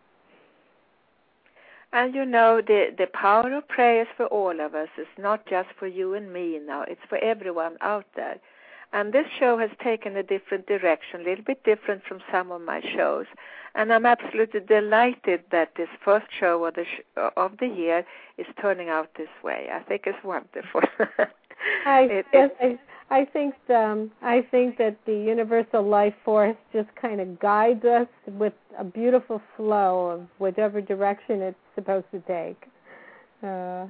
[SPEAKER 3] And you know, the, the power of prayer is for all of us. It's not just for you and me now, it's for everyone out there. And this show has taken a different direction, a little bit different from some of my shows. And I'm absolutely delighted that this first show of the, sh- of the year is turning out this way. I think it's wonderful.
[SPEAKER 4] I,
[SPEAKER 3] It-
[SPEAKER 4] yes, I I think um I think that the universal life force just kind of guides us with a beautiful flow of whatever direction it's supposed to take. Uh,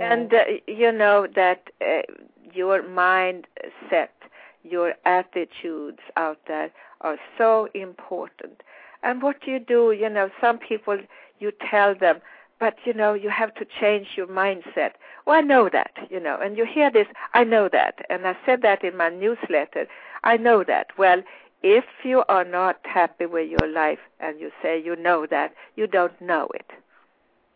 [SPEAKER 3] and uh, you know that uh, your mindset, your attitudes out there are so important. And what do you do? You know, some people you tell them, but you know, you have to change your mindset. Well, I know that, you know, and you hear this, I know that, and I said that in my newsletter. I know that. Well, if you are not happy with your life and you say you know that, you don't know it.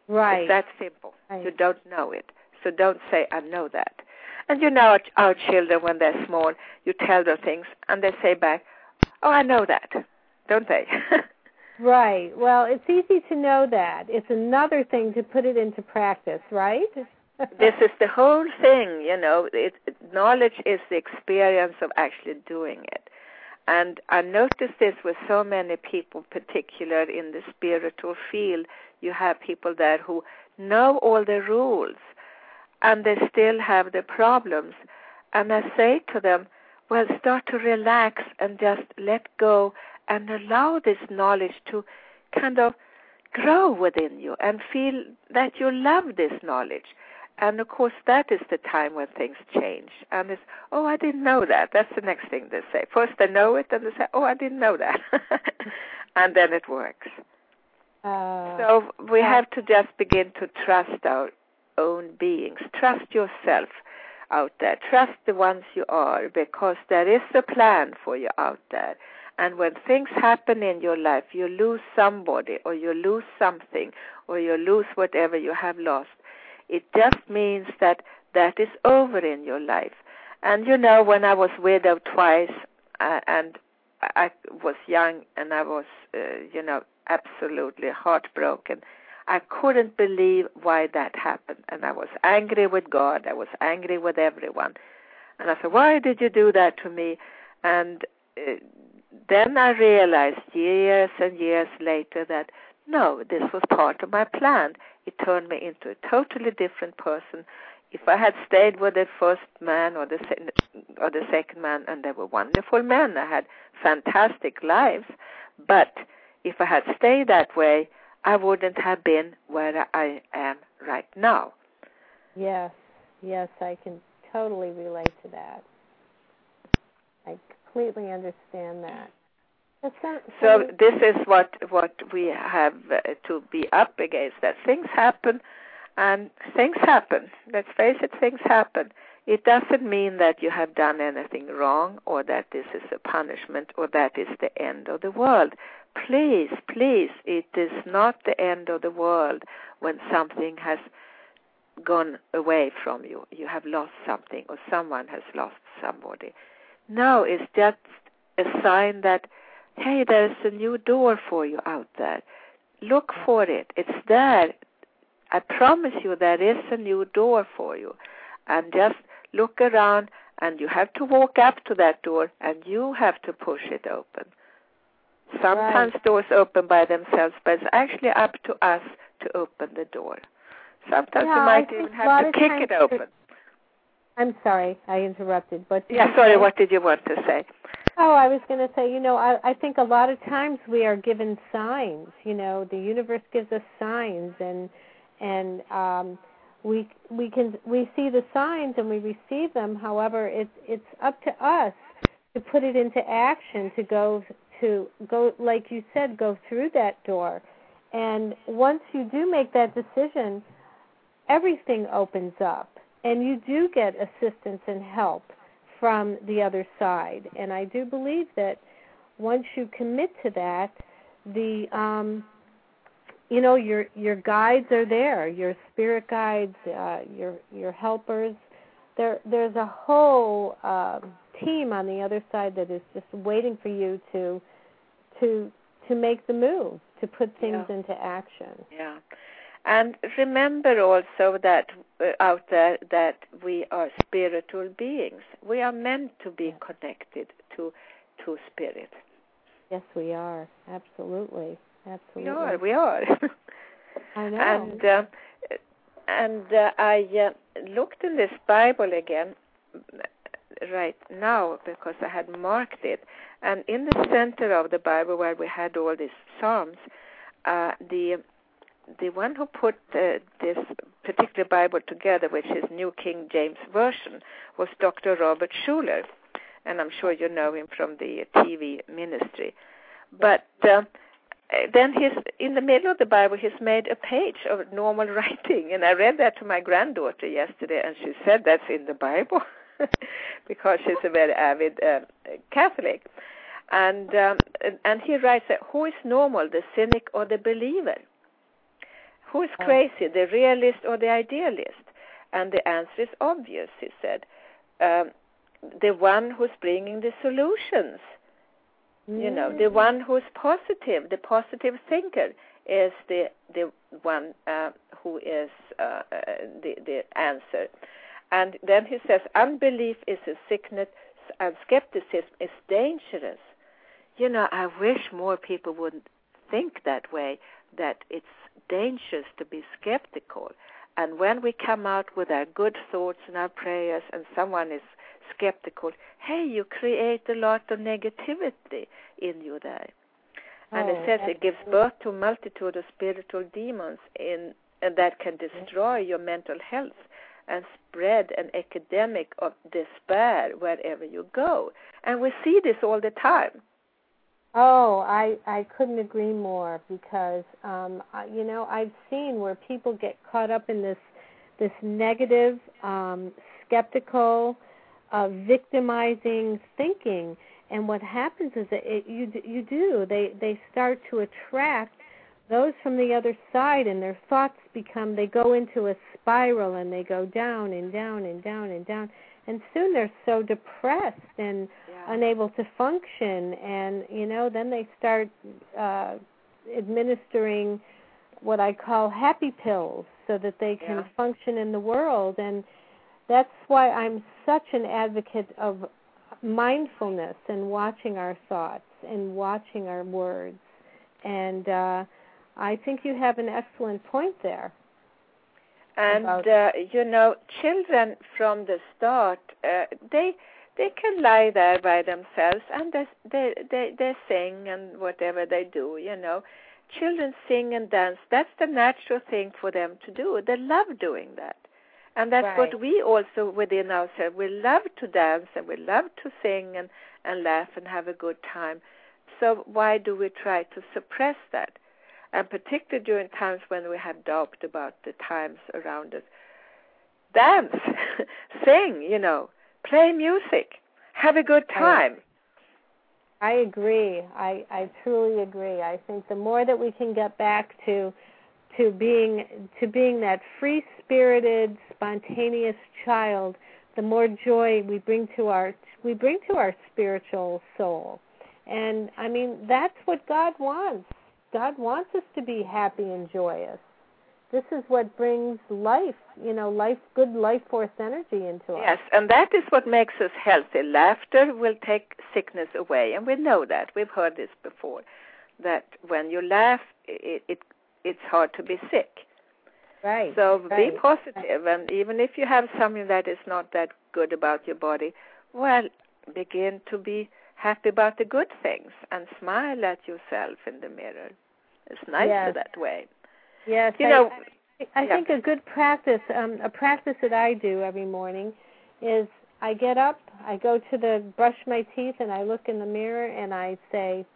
[SPEAKER 4] Right.
[SPEAKER 3] It's that simple.
[SPEAKER 4] Right.
[SPEAKER 3] You don't know it. So don't say, I know that. And you know our, our children, when they're small, you tell them things, and they say back, Oh, I know that. Don't they?
[SPEAKER 4] Right. Well, it's easy to know that. It's another thing to put it into practice, right?
[SPEAKER 3] this is the whole thing, you know. It, knowledge is the experience of actually doing it. And I noticed this with so many people, particular in the spiritual field. You have people there who know all the rules, and they still have the problems. And I say to them, well, start to relax and just let go and allow this knowledge to kind of grow within you and feel that you love this knowledge. And of course, that is the time when things change. And it's, oh, I didn't know that. That's the next thing they say. First they know it, and they say, oh, I didn't know that. and then it works.
[SPEAKER 4] Uh,
[SPEAKER 3] So we have to just begin to trust our own beings. Trust yourself out there. Trust the ones you are because there is a plan for you out there. And when things happen in your life, you lose somebody or you lose something or you lose whatever you have lost. It just means that that is over in your life. And you know, when I was widowed twice uh, and I was young and I was, uh, you know, absolutely heartbroken. I couldn't believe why that happened. And I was angry with God. I was angry with everyone. And I said, Why did you do that to me? And uh, then I realized years and years later that no, this was part of my plan. It turned me into a totally different person. If I had stayed with the first man or the se- or the second man, and they were wonderful men, I had fantastic lives. But if I had stayed that way, I wouldn't have been where I am right now.
[SPEAKER 4] Yes, yes, I can totally relate to that. I completely understand that.
[SPEAKER 3] So, so this is what what we have uh, to be up against. That things happen, and things happen. Let's face it, things happen. It doesn't mean that you have done anything wrong, or that this is a punishment, or that is the end of the world. Please, please, it is not the end of the world when something has gone away from you. You have lost something, or someone has lost somebody. No, it's just a sign that hey, there's a new door for you out there. Look for it. It's there. I promise you there is a new door for you. And just look around and you have to walk up to that door and you have to push it open. Sometimes right. doors open by themselves, but it's actually up to us to open the door. Sometimes
[SPEAKER 4] yeah,
[SPEAKER 3] you might even have to kick it open.
[SPEAKER 4] I'm sorry, I interrupted, but
[SPEAKER 3] yeah, sorry. What did you want to say?
[SPEAKER 4] Oh, I was going to say, you know, I, I think a lot of times we are given signs. You know, the universe gives us signs, and and um, we we can we see the signs and we receive them. However, it's it's up to us to put it into action, to go to go like you said, go through that door. And once you do make that decision, everything opens up, and you do get assistance and help from the other side. And I do believe that once you commit to that, the um, you know your your guides are there, your spirit guides, uh, your your helpers. There there's a whole uh, team on the other side that is just waiting for you to to to make the move, to put things
[SPEAKER 3] yeah.
[SPEAKER 4] into action.
[SPEAKER 3] Yeah. And remember also that uh, out there that we are spiritual beings. We are meant to be connected to to spirit.
[SPEAKER 4] Yes, we are. Absolutely. Absolutely.
[SPEAKER 3] We are. We are.
[SPEAKER 4] I know.
[SPEAKER 3] And uh, and uh, I uh, looked in this Bible again right now because I had marked it, and in the center of the Bible where we had all these psalms, uh, the the one who put uh, this particular Bible together, which is New King James Version, was Dr. Robert Schuller, and I'm sure you know him from the TV ministry. But uh, then he's in the middle of the Bible. He's made a page of normal writing, and I read that to my granddaughter yesterday, and she said that's in the Bible because she's a very avid uh, Catholic. And um, and he writes that who is normal, the cynic or the believer? Who's crazy, the realist or the idealist? And the answer is obvious, he said. Um, the one who's bringing the solutions. Mm. You know, the mm. one who's positive, the positive thinker, is the the one uh, who is uh, uh, the the answer. And then he says, unbelief is a sickness, and skepticism is dangerous. You know, I wish more people would think that way. That it's dangerous to be skeptical. And when we come out with our good thoughts and our prayers, and someone is skeptical, hey, you create a lot of negativity in you there. And
[SPEAKER 4] oh,
[SPEAKER 3] it says it gives birth to a multitude of spiritual demons in and that can destroy your mental health and spread an epidemic of despair wherever you go. And we see this all the time.
[SPEAKER 4] Oh, I I couldn't agree more because um I, you know I've seen where people get caught up in this this negative, um, skeptical, uh, victimizing thinking, and what happens is that it, you you do. They they start to attract those from the other side, and their thoughts become they go into a spiral and they go down and down and down and down, and soon they're so depressed and unable to function. And you know then they start uh administering what I call happy pills so that they can
[SPEAKER 3] yeah.
[SPEAKER 4] function in the world. And that's why I'm such an advocate of mindfulness and watching our thoughts and watching our words and uh I think you have an excellent point there.
[SPEAKER 3] And uh, you know, children from the start, uh, they they can lie there by themselves and they they they, they sing and whatever they do you know children sing and dance. That's the natural thing for them to do. They love doing that. And that's
[SPEAKER 4] right.
[SPEAKER 3] what we also within ourselves. We love to dance and we love to sing and, and laugh and have a good time. So why do we try to suppress that? And particularly during times when we have doubt about the times around us. Dance, sing, you know, play music, have a good time.
[SPEAKER 4] I agree. I, I truly agree. I think the more that we can get back to to being to being that free spirited, spontaneous child, the more joy we bring to our we bring to our spiritual soul. And I mean that's what God wants. God wants us to be happy and joyous. This is what brings life, you know, life good life force energy into us.
[SPEAKER 3] Yes, and that is what makes us healthy. Laughter will take sickness away, and we know that. We've heard this before. That when you laugh, it, it it's hard to be sick.
[SPEAKER 4] Right.
[SPEAKER 3] So
[SPEAKER 4] right.
[SPEAKER 3] be positive, and even if you have something that is not that good about your body, well, begin to be happy about the good things and smile at yourself in the mirror. It's nicer
[SPEAKER 4] yes.
[SPEAKER 3] that way.
[SPEAKER 4] Yes,
[SPEAKER 3] you
[SPEAKER 4] I,
[SPEAKER 3] know.
[SPEAKER 4] I, I
[SPEAKER 3] yeah.
[SPEAKER 4] think a good practice, um, a practice that I do every morning, is I get up, I go to the brush my teeth, and I look in the mirror and I say,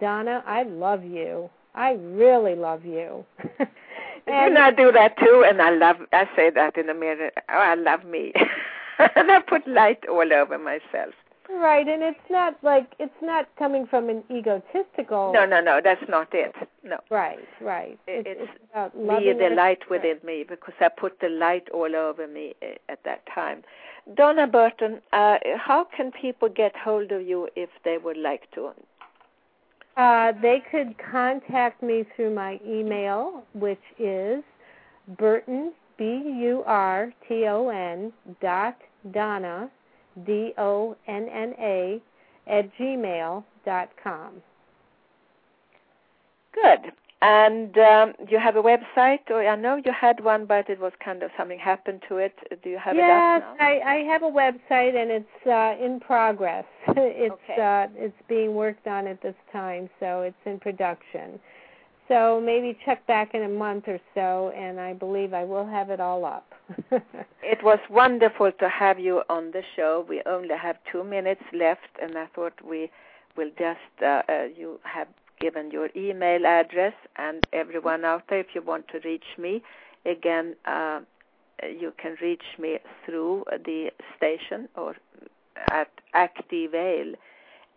[SPEAKER 4] Donna, I love you. I really love you.
[SPEAKER 3] and I do that too, and I love. I say that in the mirror. Oh, I love me, and I put light all over myself.
[SPEAKER 4] Right, and it's not like it's not coming from an egotistical.
[SPEAKER 3] No, no, no. That's not it. No.
[SPEAKER 4] Right, right.
[SPEAKER 3] It,
[SPEAKER 4] it's,
[SPEAKER 3] it's,
[SPEAKER 4] it's about
[SPEAKER 3] me, the light within me, because I put the light all over me uh, at that time. Donna Burton, uh, how can people get hold of you if they would like to?
[SPEAKER 4] Uh, they could contact me through my email, which is Burton B U R T O N dot Donna D O N N A at gmail dot com.
[SPEAKER 3] Good. And um, you have a website, or I know you had one, but it was kind of something happened to it. Do you have
[SPEAKER 4] yes,
[SPEAKER 3] it up now?
[SPEAKER 4] I, I have a website, and it's uh, in progress. it's
[SPEAKER 3] Okay.
[SPEAKER 4] uh, it's being worked on at this time, so it's in production. So maybe check back in a month or so, and I believe I will have it all up.
[SPEAKER 3] It was wonderful to have you on the show. We only have two minutes left, and I thought we will just uh, uh, you have given your email address, and everyone out there, if you want to reach me, again, uh, you can reach me through the station or at Activale,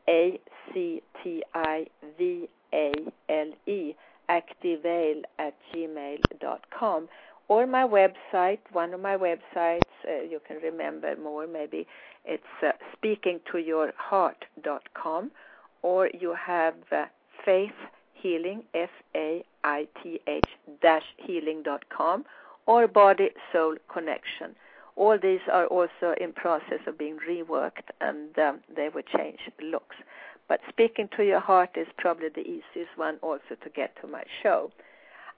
[SPEAKER 3] A C T I V A L E, Activale at gmail.com or my website, one of my websites, uh, you can remember more maybe, it's uh, speakingtoyourheart.com, or you have uh, faith healing, F A I T H dash healing.com, or body soul connection. All these are also in process of being reworked and um, they will change looks. But speaking to your heart is probably the easiest one also to get to my show.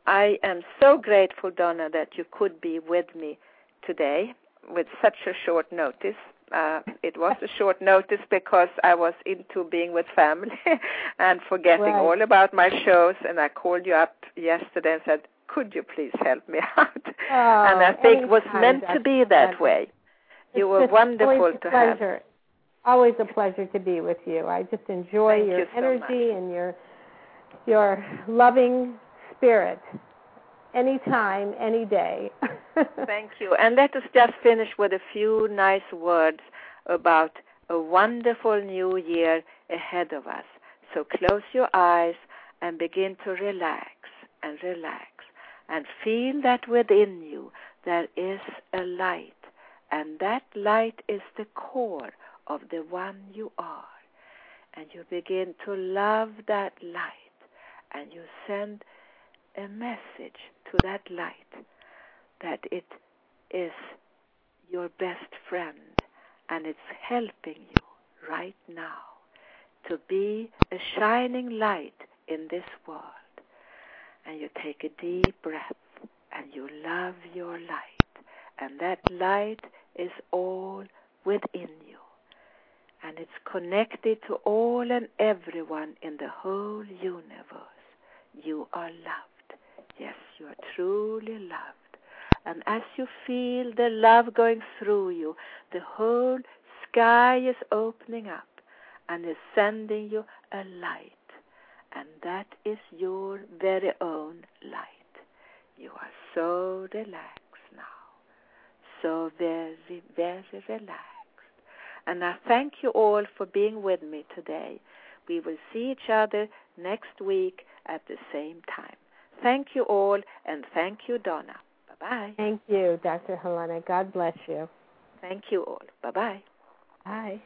[SPEAKER 3] I am so grateful, Donna, that you could be with me today with such a short notice. Uh, it was a short notice because I was into being with family and forgetting
[SPEAKER 4] Right.
[SPEAKER 3] all about my shows. And I called you up yesterday and said, "Could you please help me out?"
[SPEAKER 4] Oh,
[SPEAKER 3] and I think it was meant to be that way. You were wonderful to have.
[SPEAKER 4] Always a pleasure to be with you. I just enjoy
[SPEAKER 3] Thank
[SPEAKER 4] your
[SPEAKER 3] you so
[SPEAKER 4] energy and your your loving spirit. Anytime, any day.
[SPEAKER 3] Thank you. And let us just finish with a few nice words about a wonderful new year ahead of us. So close your eyes and begin to relax and relax and feel that within you there is a light. And that light is the core of the one you are. And you begin to love that light and you send a message to that light that it is your best friend and it's helping you right now to be a shining light in this world. And you take a deep breath and you love your light. And that light is all within you. And it's connected to all and everyone in the whole universe. you are loved. Yes, you are truly loved. And as you feel the love going through you, the whole sky is opening up and is sending you a light. And that is your very own light. You are so relaxed now. So very, very relaxed. And I thank you all for being with me today. We will see each other next week at the same time. Thank you all, and thank you, Donna. Bye bye.
[SPEAKER 4] Thank you, Dr. Helena. God bless you.
[SPEAKER 3] Thank you all. Bye-bye.
[SPEAKER 4] Bye.